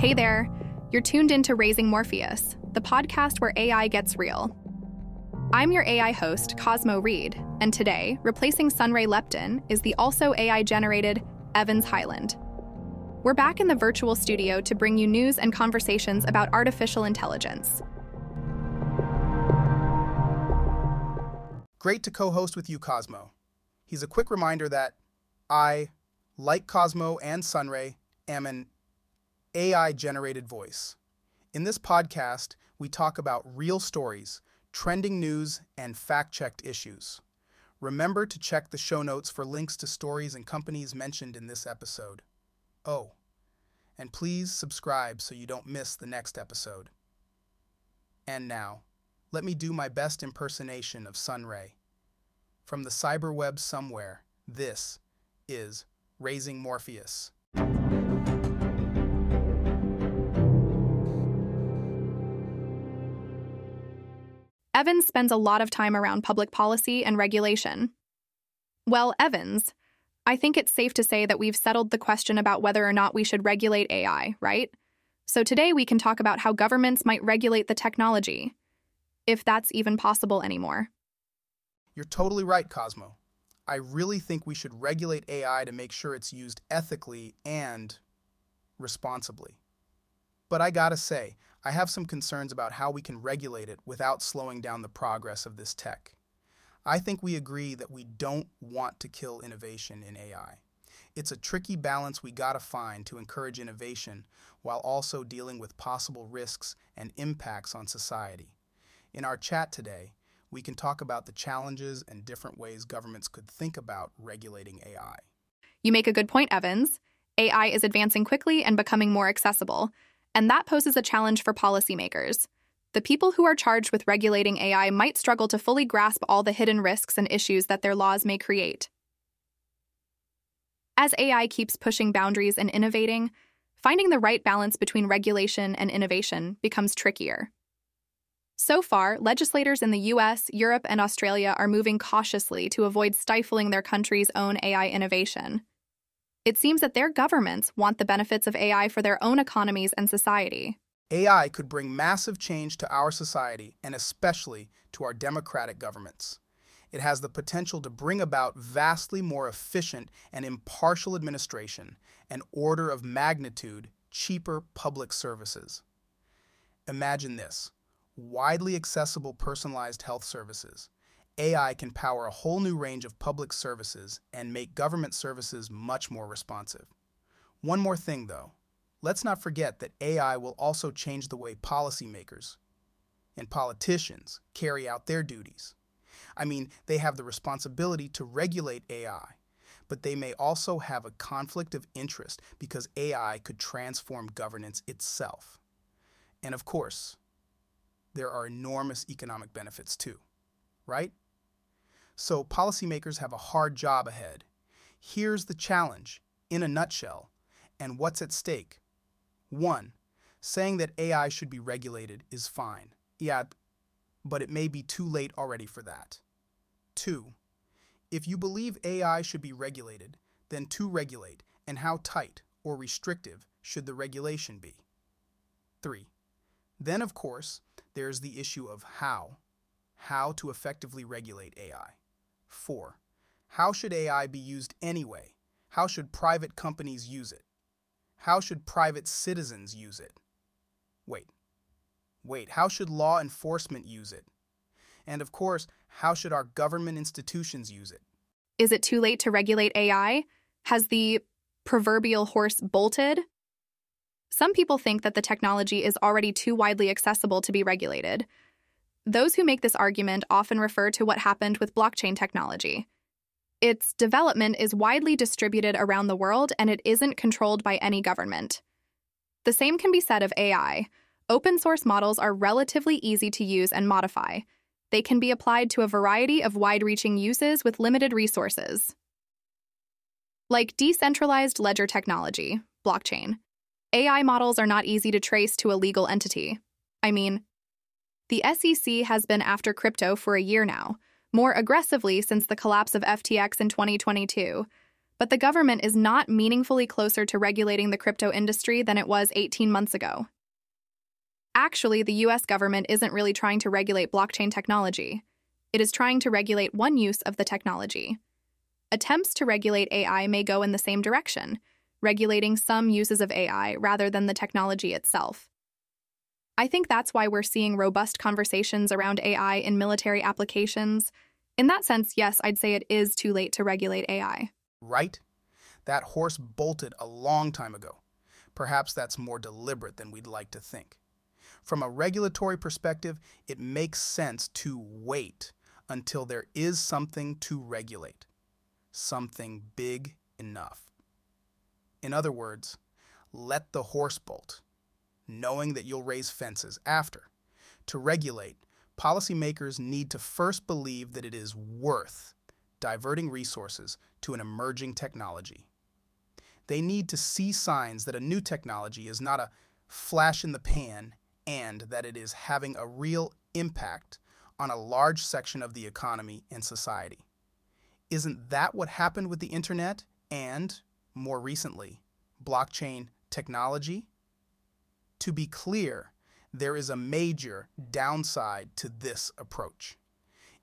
Hey there, you're tuned into Raising Morpheus, the podcast where AI gets real. I'm your AI host, Cosmo Reed, and today, replacing Sunray Lepton is the also AI generated Evans Hyland. We're back in the virtual studio to bring you news and conversations about artificial intelligence. Great to co host with you, Cosmo. He's a quick reminder that I, like Cosmo and Sunray, am an AI generated voice. In this podcast, we talk about real stories, trending news, and fact checked issues. Remember to check the show notes for links to stories and companies mentioned in this episode. Oh, and please subscribe so you don't miss the next episode. And now, let me do my best impersonation of Sunray. From the cyberweb somewhere, this is Raising Morpheus. Evans spends a lot of time around public policy and regulation. Well, Evans, I think it's safe to say that we've settled the question about whether or not we should regulate AI, right? So today we can talk about how governments might regulate the technology, if that's even possible anymore. You're totally right, Cosmo. I really think we should regulate AI to make sure it's used ethically and responsibly. But I gotta say, I have some concerns about how we can regulate it without slowing down the progress of this tech. I think we agree that we don't want to kill innovation in AI. It's a tricky balance we gotta find to encourage innovation while also dealing with possible risks and impacts on society. In our chat today, we can talk about the challenges and different ways governments could think about regulating AI. You make a good point, Evans. AI is advancing quickly and becoming more accessible, and that poses a challenge for policymakers. The people who are charged with regulating AI might struggle to fully grasp all the hidden risks and issues that their laws may create. As AI keeps pushing boundaries and innovating, finding the right balance between regulation and innovation becomes trickier. So far, legislators in the US, Europe, and Australia are moving cautiously to avoid stifling their country's own AI innovation. It seems that their governments want the benefits of AI for their own economies and society. AI could bring massive change to our society and especially to our democratic governments. It has the potential to bring about vastly more efficient and impartial administration and order of magnitude cheaper public services. Imagine this widely accessible personalized health services. AI can power a whole new range of public services and make government services much more responsive. One more thing, though. Let's not forget that AI will also change the way policymakers and politicians carry out their duties. I mean, they have the responsibility to regulate AI, but they may also have a conflict of interest because AI could transform governance itself. And of course, there are enormous economic benefits too, right? So policymakers have a hard job ahead. Here's the challenge, in a nutshell, and what's at stake. One, saying that AI should be regulated is fine. Yeah, but it may be too late already for that. Two, if you believe AI should be regulated, then to regulate, and how tight or restrictive should the regulation be? Three, then of course, there's the issue of how. How to effectively regulate AI. 4. How should AI be used anyway? How should private companies use it? How should private citizens use it? Wait. Wait, how should law enforcement use it? And of course, how should our government institutions use it? Is it too late to regulate AI? Has the proverbial horse bolted? Some people think that the technology is already too widely accessible to be regulated. Those who make this argument often refer to what happened with blockchain technology. Its development is widely distributed around the world and it isn't controlled by any government. The same can be said of AI. Open source models are relatively easy to use and modify. They can be applied to a variety of wide reaching uses with limited resources. Like decentralized ledger technology, blockchain, AI models are not easy to trace to a legal entity. I mean, the SEC has been after crypto for a year now, more aggressively since the collapse of FTX in 2022. but the government is not meaningfully closer to regulating the crypto industry than it was 18 months ago. Actually, the US government isn't really trying to regulate blockchain technology. It is trying to regulate one use of the technology. Attempts to regulate AI may go in the same direction, regulating some uses of AI rather than the technology itself. I think that's why we're seeing robust conversations around AI in military applications. In that sense, yes, I'd say it is too late to regulate AI. Right? That horse bolted a long time ago. Perhaps that's more deliberate than we'd like to think. From a regulatory perspective, it makes sense to wait until there is something to regulate, something big enough. In other words, let the horse bolt, knowing that you'll raise fences after. To regulate, policymakers need to first believe that it is worth diverting resources to an emerging technology. They need to see signs that a new technology is not a flash in the pan and that it is having a real impact on a large section of the economy and society. Isn't that what happened with the internet and, more recently, blockchain technology? To be clear, there is a major downside to this approach.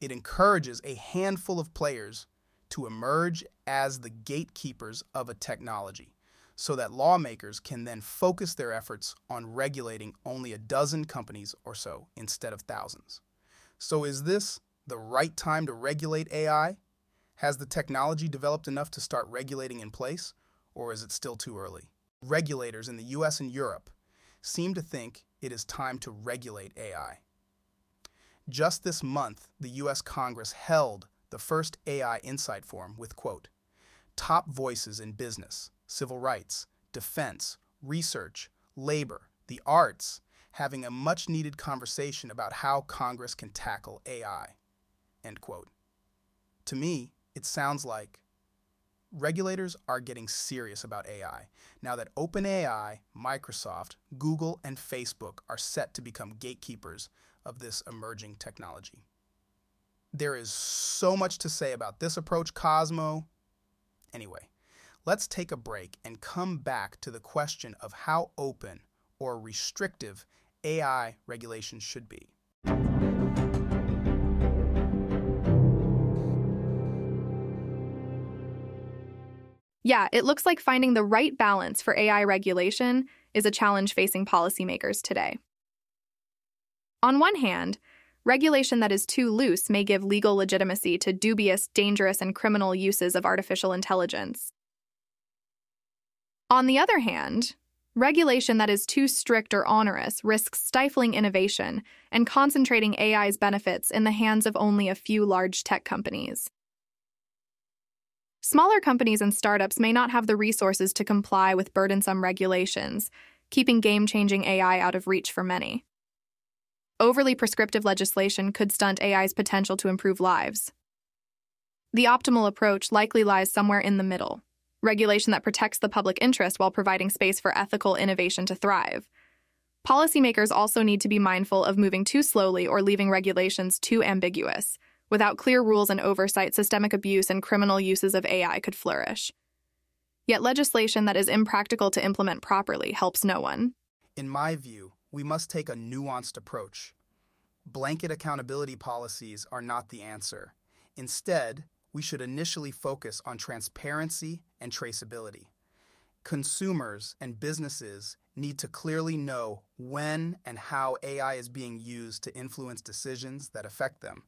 It encourages a handful of players to emerge as the gatekeepers of a technology so that lawmakers can then focus their efforts on regulating only a dozen companies or so instead of thousands. So, is this the right time to regulate AI? Has the technology developed enough to start regulating in place, or is it still too early? Regulators in the US and Europe seem to think it is time to regulate AI. Just this month, the US Congress held the first AI Insight Forum with, quote, top voices in business, civil rights, defense, research, labor, the arts, having a much needed conversation about how Congress can tackle AI. End quote. To me, it sounds like regulators are getting serious about AI now that OpenAI, Microsoft, Google, and Facebook are set to become gatekeepers of this emerging technology. There is so much to say about this approach, Cosmo. Anyway, let's take a break and come back to the question of how open or restrictive AI regulation should be. Yeah, it looks like finding the right balance for AI regulation is a challenge facing policymakers today. On one hand, regulation that is too loose may give legal legitimacy to dubious, dangerous, and criminal uses of artificial intelligence. On the other hand, regulation that is too strict or onerous risks stifling innovation and concentrating AI's benefits in the hands of only a few large tech companies. Smaller companies and startups may not have the resources to comply with burdensome regulations, keeping game changing AI out of reach for many. Overly prescriptive legislation could stunt AI's potential to improve lives. The optimal approach likely lies somewhere in the middle regulation that protects the public interest while providing space for ethical innovation to thrive. Policymakers also need to be mindful of moving too slowly or leaving regulations too ambiguous Without clear rules and oversight, systemic abuse and criminal uses of AI could flourish. Yet legislation that is impractical to implement properly helps no one. In my view, we must take a nuanced approach. Blanket accountability policies are not the answer. Instead, we should initially focus on transparency and traceability. Consumers and businesses need to clearly know when and how AI is being used to influence decisions that affect them.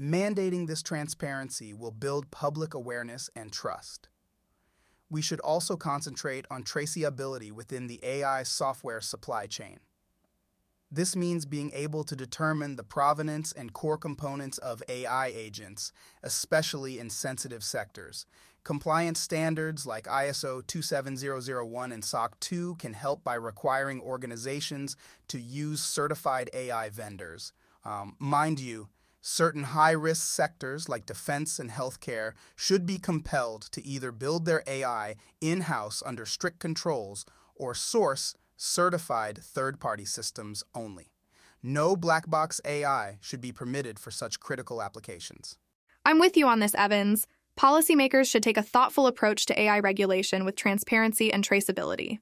Mandating this transparency will build public awareness and trust. We should also concentrate on traceability within the AI software supply chain. This means being able to determine the provenance and core components of AI agents, especially in sensitive sectors. Compliance standards like ISO 27001 and SOC 2 can help by requiring organizations to use certified AI vendors. Um, mind you, Certain high risk sectors like defense and healthcare should be compelled to either build their AI in house under strict controls or source certified third party systems only. No black box AI should be permitted for such critical applications. I'm with you on this, Evans, Policymakers should take a thoughtful approach to AI regulation with transparency and traceability.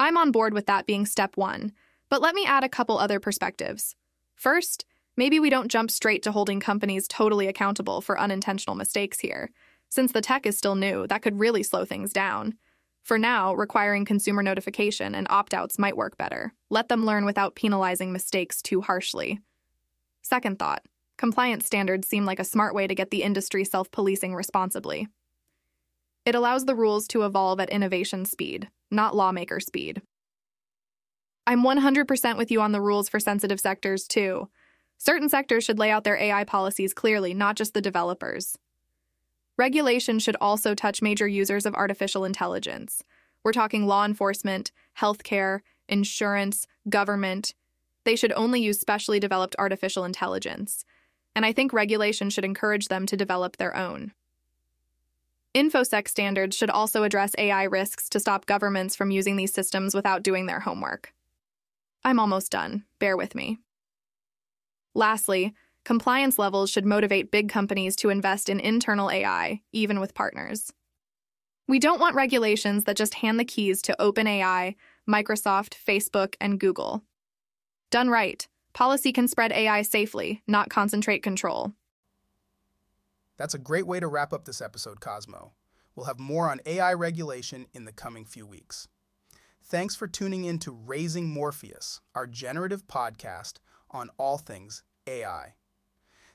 I'm on board with that being step one, but let me add a couple other perspectives. First, maybe we don't jump straight to holding companies totally accountable for unintentional mistakes here. Since the tech is still new, that could really slow things down. For now, requiring consumer notification and opt outs might work better. Let them learn without penalizing mistakes too harshly. Second thought compliance standards seem like a smart way to get the industry self policing responsibly. It allows the rules to evolve at innovation speed, not lawmaker speed. I'm 100% with you on the rules for sensitive sectors, too. Certain sectors should lay out their AI policies clearly, not just the developers. Regulation should also touch major users of artificial intelligence. We're talking law enforcement, healthcare, insurance, government. They should only use specially developed artificial intelligence. And I think regulation should encourage them to develop their own. InfoSec standards should also address AI risks to stop governments from using these systems without doing their homework. I'm almost done. Bear with me. Lastly, compliance levels should motivate big companies to invest in internal AI, even with partners. We don't want regulations that just hand the keys to OpenAI, Microsoft, Facebook, and Google. Done right, policy can spread AI safely, not concentrate control. That's a great way to wrap up this episode, Cosmo. We'll have more on AI regulation in the coming few weeks. Thanks for tuning in to Raising Morpheus, our generative podcast on all things AI.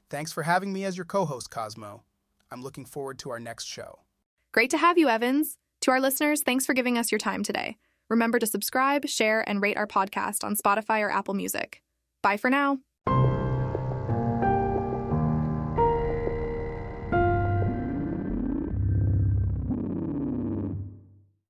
Thanks for having me as your co host, Cosmo. I'm looking forward to our next show. Great to have you, Evans. To our listeners, thanks for giving us your time today. Remember to subscribe, share, and rate our podcast on Spotify or Apple Music. Bye for now.